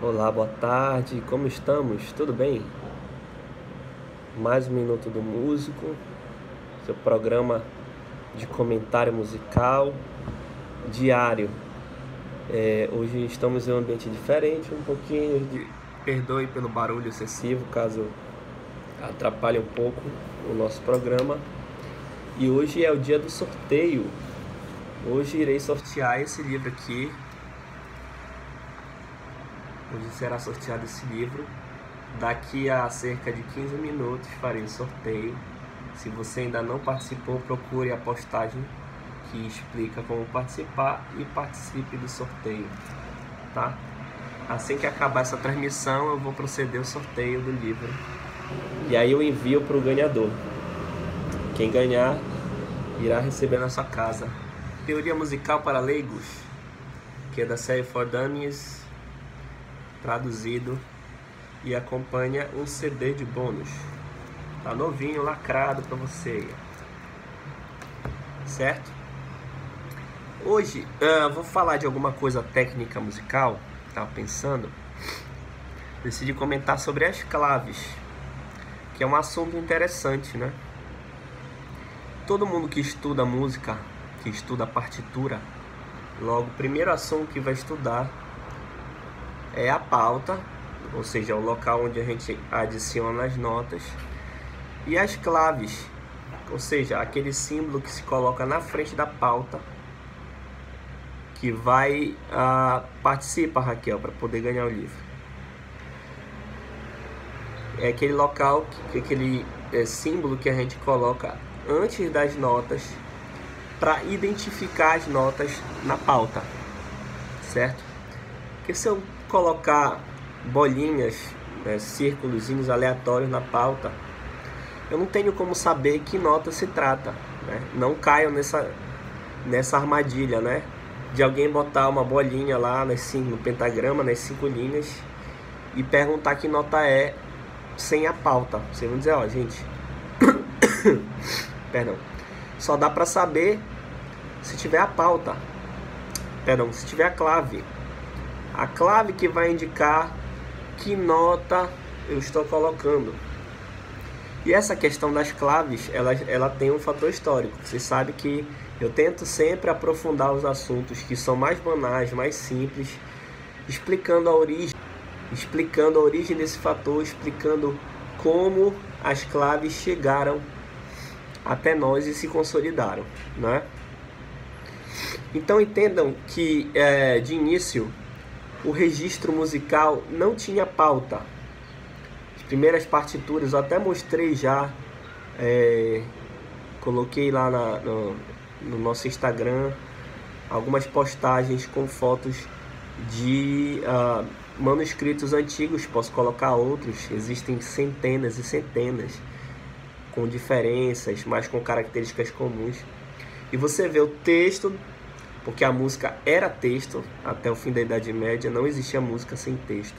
Olá, boa tarde, como estamos? Tudo bem? Mais um Minuto do Músico, seu programa de comentário musical diário. É, hoje estamos em um ambiente diferente, um pouquinho de. Perdoe pelo barulho excessivo, caso atrapalhe um pouco o nosso programa. E hoje é o dia do sorteio. Hoje irei sortear esse livro aqui, Hoje será sorteado esse livro. Daqui a cerca de 15 minutos farei o sorteio. Se você ainda não participou, procure a postagem que explica como participar e participe do sorteio, tá? Assim que acabar essa transmissão, eu vou proceder ao sorteio do livro. E aí eu envio para o ganhador. Quem ganhar irá receber na sua casa. Teoria musical para leigos, que é da série For Dummies traduzido e acompanha um CD de bônus. Tá novinho, lacrado para você. Certo? Hoje uh, vou falar de alguma coisa técnica musical. Tava pensando. Decidi comentar sobre as claves, que é um assunto interessante, né? Todo mundo que estuda música, que estuda partitura, logo o primeiro assunto que vai estudar é a pauta, ou seja, o local onde a gente adiciona as notas, e as claves, ou seja, aquele símbolo que se coloca na frente da pauta, que vai uh, participa, Raquel, para poder ganhar o livro. É aquele local, que, aquele é, símbolo que a gente coloca antes das notas para identificar as notas na pauta, certo? Porque se eu colocar bolinhas, né, círculos aleatórios na pauta, eu não tenho como saber que nota se trata. Né? Não caio nessa, nessa armadilha, né? De alguém botar uma bolinha lá nas cinco, no pentagrama, nas cinco linhas, e perguntar que nota é sem a pauta. Vocês vão dizer, ó, gente. Perdão. Só dá para saber se tiver a pauta. Perdão, se tiver a clave a clave que vai indicar que nota eu estou colocando. E essa questão das claves, ela, ela tem um fator histórico. Você sabe que eu tento sempre aprofundar os assuntos que são mais banais, mais simples, explicando a origem, explicando a origem desse fator, explicando como as claves chegaram até nós e se consolidaram, né? Então entendam que é, de início o registro musical não tinha pauta. As primeiras partituras eu até mostrei já, é, coloquei lá na, no, no nosso Instagram algumas postagens com fotos de uh, manuscritos antigos, posso colocar outros, existem centenas e centenas com diferenças, mas com características comuns. E você vê o texto porque a música era texto, até o fim da Idade Média não existia música sem texto.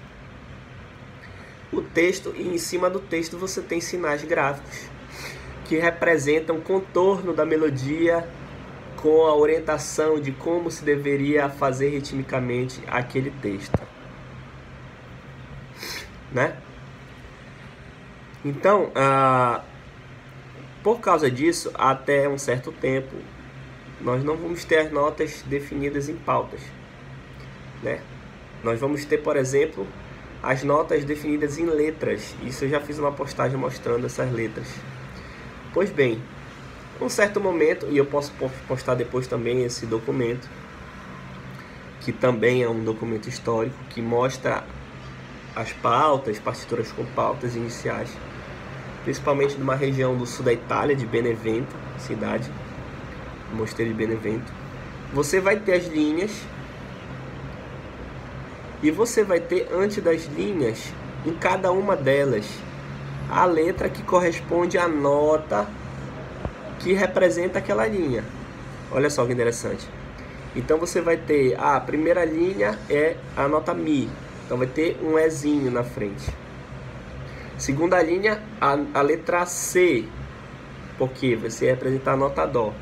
O texto, e em cima do texto você tem sinais gráficos que representam o contorno da melodia com a orientação de como se deveria fazer ritmicamente aquele texto. Né? Então, ah, por causa disso, até um certo tempo, nós não vamos ter as notas definidas em pautas. Né? Nós vamos ter, por exemplo, as notas definidas em letras. Isso eu já fiz uma postagem mostrando essas letras. Pois bem, um certo momento, e eu posso postar depois também esse documento, que também é um documento histórico que mostra as pautas, partituras com pautas iniciais, principalmente de uma região do sul da Itália, de Benevento, cidade Mosteiro de Benevento. Você vai ter as linhas e você vai ter antes das linhas, em cada uma delas, a letra que corresponde à nota que representa aquela linha. Olha só que interessante. Então você vai ter a primeira linha é a nota Mi. Então vai ter um Ezinho na frente. Segunda linha, a, a letra C, porque você representa a nota Dó.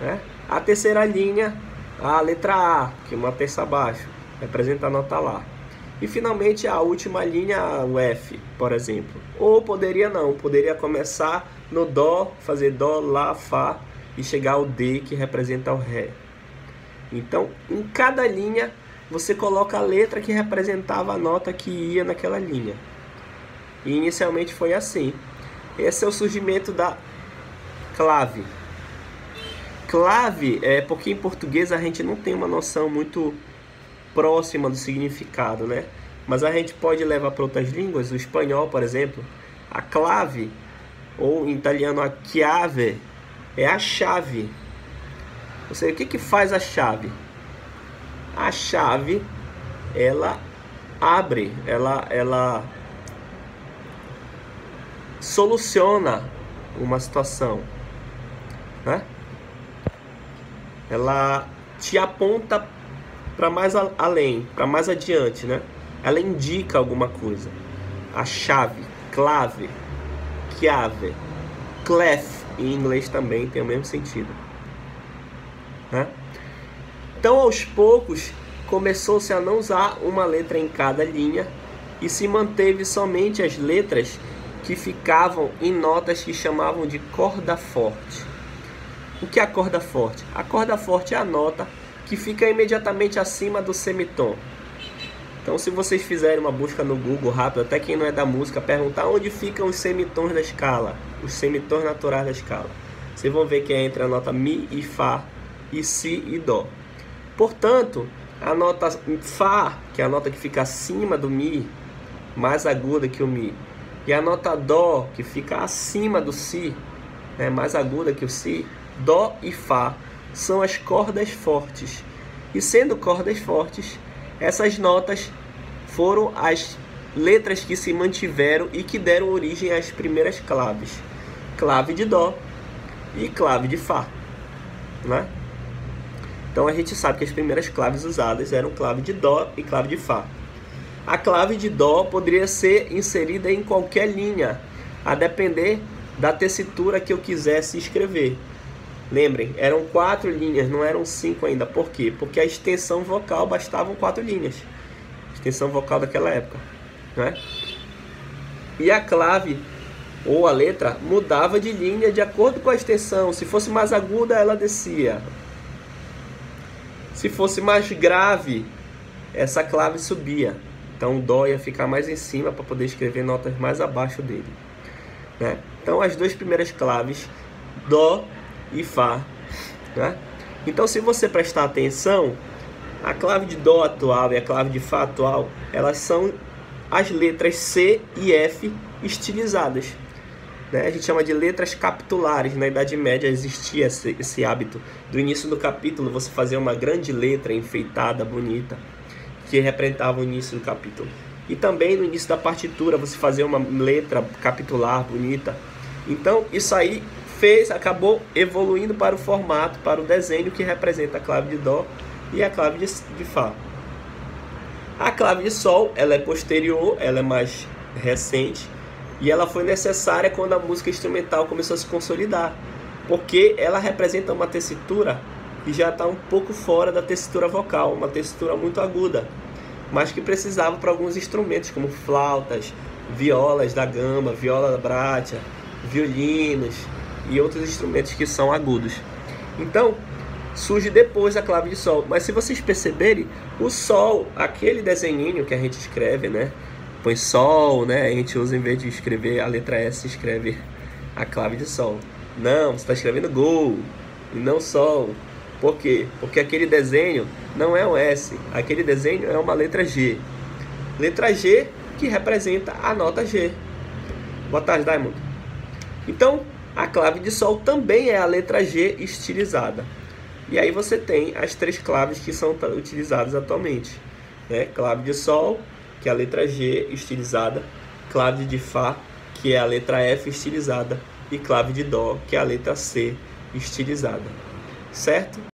Né? A terceira linha, a letra A, que é uma terça abaixo, representa a nota Lá. E finalmente a última linha, o F, por exemplo. Ou poderia não, poderia começar no Dó, fazer Dó, Lá, Fá e chegar ao D que representa o Ré. Então, em cada linha você coloca a letra que representava a nota que ia naquela linha. E inicialmente foi assim. Esse é o surgimento da clave. Clave é porque em português a gente não tem uma noção muito próxima do significado, né? Mas a gente pode levar para outras línguas, o espanhol, por exemplo, a clave ou em italiano a chiave é a chave. Ou seja, o que que faz a chave? A chave ela abre, ela ela soluciona uma situação, né? Ela te aponta para mais além, para mais adiante, né? Ela indica alguma coisa. A chave, clave, chiave, clef em inglês também tem o mesmo sentido. Né? Então, aos poucos, começou-se a não usar uma letra em cada linha e se manteve somente as letras que ficavam em notas que chamavam de corda forte. O que é a corda forte? A corda forte é a nota que fica imediatamente acima do semitom. Então, se vocês fizerem uma busca no Google rápido, até quem não é da música, perguntar onde ficam os semitons da escala, os semitons naturais da escala, vocês vão ver que é entre a nota Mi e Fá e Si e Dó. Portanto, a nota Fá, que é a nota que fica acima do Mi, mais aguda que o Mi, e a nota Dó, que fica acima do Si, é mais aguda que o Si, Dó e Fá são as cordas fortes. E sendo cordas fortes, essas notas foram as letras que se mantiveram e que deram origem às primeiras claves: clave de Dó e clave de Fá. Né? Então a gente sabe que as primeiras claves usadas eram clave de Dó e clave de Fá. A clave de Dó poderia ser inserida em qualquer linha, a depender da tessitura que eu quisesse escrever. Lembrem, eram quatro linhas, não eram cinco ainda. Por quê? Porque a extensão vocal bastavam quatro linhas. Extensão vocal daquela época. Né? E a clave ou a letra mudava de linha de acordo com a extensão. Se fosse mais aguda, ela descia. Se fosse mais grave, essa clave subia. Então o dó ia ficar mais em cima para poder escrever notas mais abaixo dele. Né? Então as duas primeiras claves, dó e Fá. Né? Então, se você prestar atenção, a clave de Dó atual e a clave de Fá atual, elas são as letras C e F estilizadas. Né? A gente chama de letras capitulares. Na Idade Média existia esse, esse hábito do início do capítulo você fazer uma grande letra enfeitada, bonita, que representava o início do capítulo. E também no início da partitura você fazer uma letra capitular bonita. Então, isso aí fez, acabou evoluindo para o formato, para o desenho que representa a clave de Dó e a clave de, de Fá. A clave de Sol, ela é posterior, ela é mais recente e ela foi necessária quando a música instrumental começou a se consolidar, porque ela representa uma tessitura que já está um pouco fora da tessitura vocal, uma tessitura muito aguda, mas que precisava para alguns instrumentos como flautas, violas da gamba, viola da brátia, violinos, e outros instrumentos que são agudos. Então, surge depois a clave de sol. Mas se vocês perceberem, o sol, aquele desenhinho que a gente escreve, né? Põe sol, né? A gente usa em vez de escrever a letra S, escreve a clave de sol. Não, você está escrevendo gol e não sol. Por quê? Porque aquele desenho não é um S, aquele desenho é uma letra G. Letra G que representa a nota G. Boa tarde, Diamond. Então, a clave de Sol também é a letra G estilizada. E aí você tem as três claves que são utilizadas atualmente. Né? Clave de Sol, que é a letra G estilizada. Clave de Fá, que é a letra F estilizada. E clave de Dó, que é a letra C estilizada. Certo?